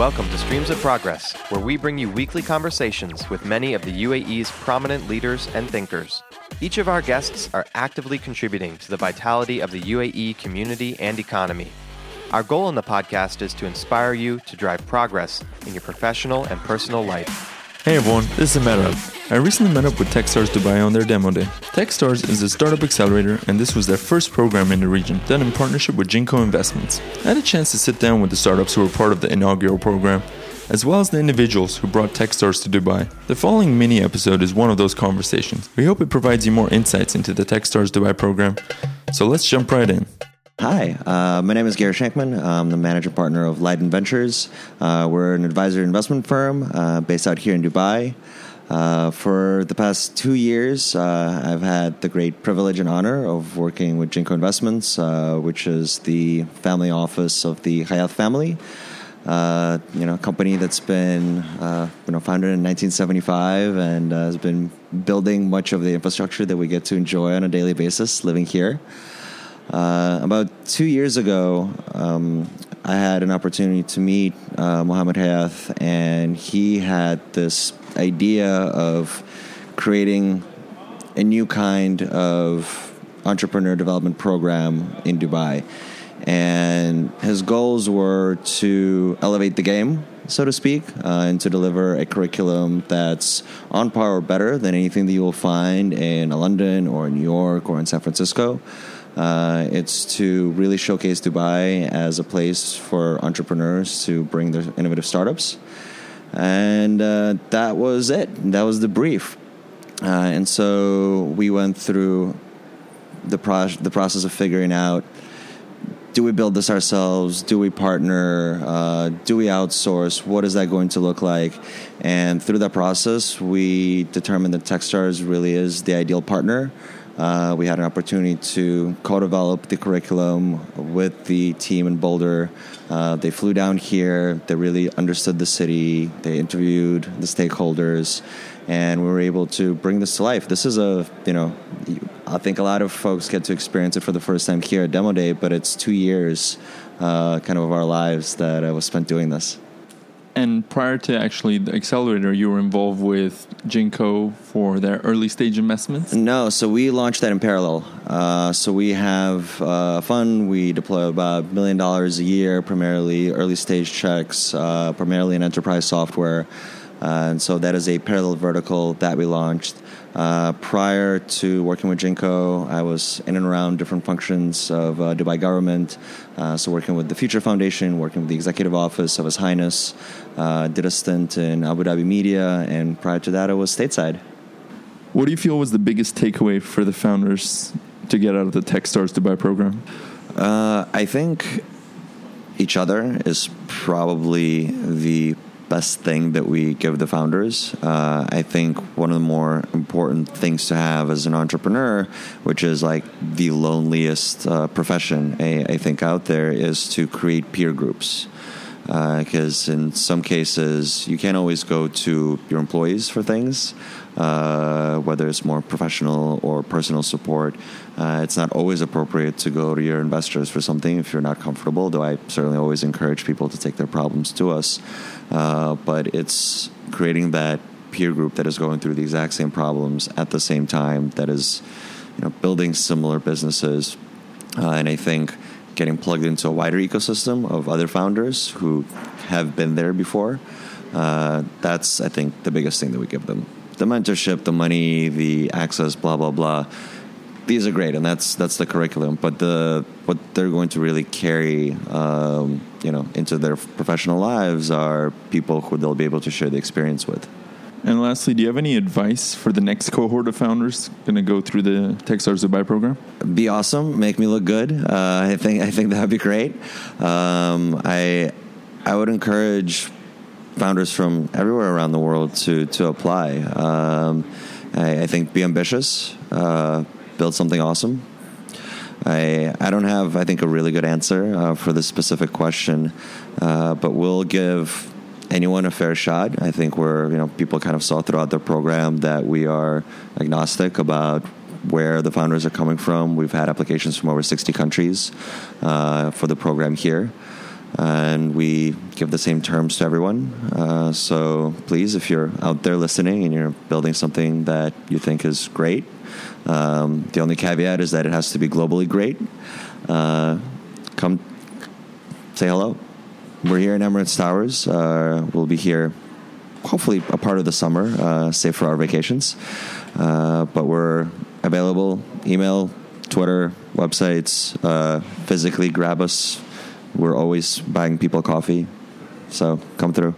Welcome to Streams of Progress, where we bring you weekly conversations with many of the UAE's prominent leaders and thinkers. Each of our guests are actively contributing to the vitality of the UAE community and economy. Our goal in the podcast is to inspire you to drive progress in your professional and personal life. Hey everyone, this is Merab. I recently met up with Techstars Dubai on their demo day. Techstars is a startup accelerator, and this was their first program in the region, done in partnership with Jinko Investments. I had a chance to sit down with the startups who were part of the inaugural program, as well as the individuals who brought Techstars to Dubai. The following mini episode is one of those conversations. We hope it provides you more insights into the Techstars Dubai program. So let's jump right in. Hi, uh, my name is Gary Sheynkman. I'm the manager partner of Leyden Ventures. Uh, we're an advisory investment firm uh, based out here in Dubai. Uh, for the past two years, uh, I've had the great privilege and honor of working with Jinko Investments, uh, which is the family office of the Hayat family. you know, a company that's been you know founded in 1975 and has been building much of the infrastructure that we get to enjoy on a daily basis living here. Uh, about two years ago, um, I had an opportunity to meet uh, Mohammed Hayat, and he had this idea of creating a new kind of entrepreneur development program in Dubai. And his goals were to elevate the game, so to speak, uh, and to deliver a curriculum that's on par or better than anything that you will find in London or in New York or in San Francisco. Uh, it's to really showcase Dubai as a place for entrepreneurs to bring their innovative startups. And uh, that was it. That was the brief. Uh, and so we went through the, pro- the process of figuring out do we build this ourselves? Do we partner? Uh, do we outsource? What is that going to look like? And through that process, we determined that Techstars really is the ideal partner. Uh, we had an opportunity to co-develop the curriculum with the team in Boulder. Uh, they flew down here. They really understood the city. They interviewed the stakeholders, and we were able to bring this to life. This is a you know, I think a lot of folks get to experience it for the first time here at Demo Day, but it's two years, uh, kind of of our lives that I was spent doing this. And prior to actually the accelerator, you were involved with Jinko for their early stage investments? No, so we launched that in parallel. Uh, so we have uh, a fund, we deploy about a million dollars a year, primarily early stage checks, uh, primarily in enterprise software. Uh, and so that is a parallel vertical that we launched. Uh, prior to working with Jinko, I was in and around different functions of uh, Dubai government. Uh, so, working with the Future Foundation, working with the executive office of His Highness, uh, did a stint in Abu Dhabi Media, and prior to that, I was stateside. What do you feel was the biggest takeaway for the founders to get out of the Techstars Dubai program? Uh, I think each other is probably the best thing that we give the founders. Uh, I think one of the more important things to have as an entrepreneur, which is like the loneliest uh, profession I, I, think out there, is to create peer groups. Because uh, in some cases, you can't always go to your employees for things, uh, whether it's more professional or personal support. Uh, it's not always appropriate to go to your investors for something if you're not comfortable, though I certainly always encourage people to take their problems to us. Uh, but it's creating that peer group that is going through the exact same problems at the same time that is you know building similar businesses uh, and i think getting plugged into a wider ecosystem of other founders who have been there before uh, that's i think the biggest thing that we give them the mentorship the money the access blah blah blah these are great, and that's that's the curriculum. But the what they're going to really carry, um, you know, into their professional lives are people who they'll be able to share the experience with. And lastly, do you have any advice for the next cohort of founders going to go through the Techstars Dubai program? Be awesome, make me look good. Uh, I think I think that would be great. Um, I I would encourage founders from everywhere around the world to to apply. Um, I, I, think be ambitious. Uh, build something awesome? I I don't have I think a really good answer uh, for this specific question, uh, but we'll give anyone a fair shot. I think we're you know people kind of saw throughout the program that we are agnostic about where the founders are coming from. We've had applications from over 60 countries uh, for the program here. And we give the same terms to everyone. Uh, so please, if you're out there listening and you're building something that you think is great, um, the only caveat is that it has to be globally great. Uh, come say hello. We're here in Emirates Towers. Uh, we'll be here hopefully a part of the summer, uh, save for our vacations. Uh, but we're available email, Twitter, websites, uh, physically grab us. We're always buying people coffee. So come through.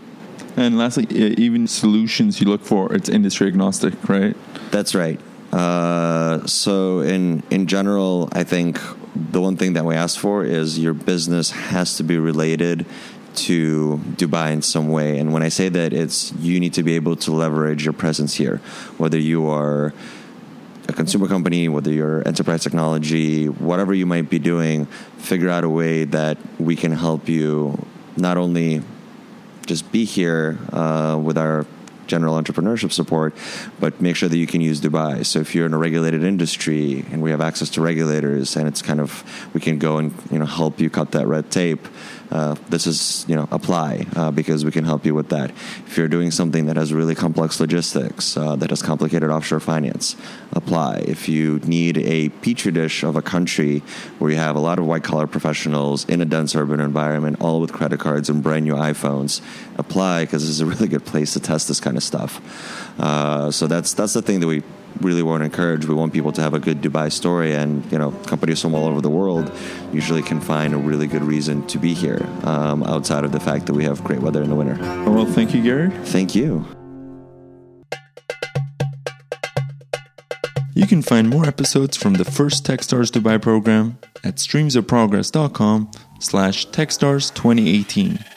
And lastly, even solutions you look for, it's industry agnostic, right? That's right. Uh, so in in general, I think the one thing that we ask for is your business has to be related to Dubai in some way. And when I say that, it's you need to be able to leverage your presence here, whether you are a consumer company, whether you're enterprise technology, whatever you might be doing, figure out a way that we can help you not only just be here uh, with our general entrepreneurship support, but make sure that you can use Dubai. So if you're in a regulated industry and we have access to regulators, and it's kind of we can go and you know help you cut that red tape. Uh, this is you know apply uh, because we can help you with that. If you're doing something that has really complex logistics, uh, that has complicated offshore finance, apply. If you need a petri dish of a country where you have a lot of white collar professionals in a dense urban environment, all with credit cards and brand new iPhones, apply because this is a really good place to test this kind of stuff. Uh, so that's that's the thing that we really want to encourage. We want people to have a good Dubai story, and you know, companies from all over the world usually can find a really good reason to be here, um, outside of the fact that we have great weather in the winter. Well, thank you, Gary. Thank you. You can find more episodes from the first Techstars Dubai program at streamsofprogress.com slash Techstars2018.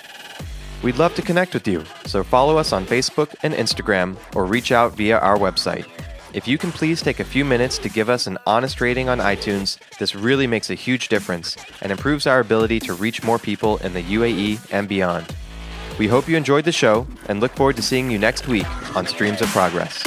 We'd love to connect with you, so follow us on Facebook and Instagram or reach out via our website. If you can please take a few minutes to give us an honest rating on iTunes, this really makes a huge difference and improves our ability to reach more people in the UAE and beyond. We hope you enjoyed the show and look forward to seeing you next week on Streams of Progress.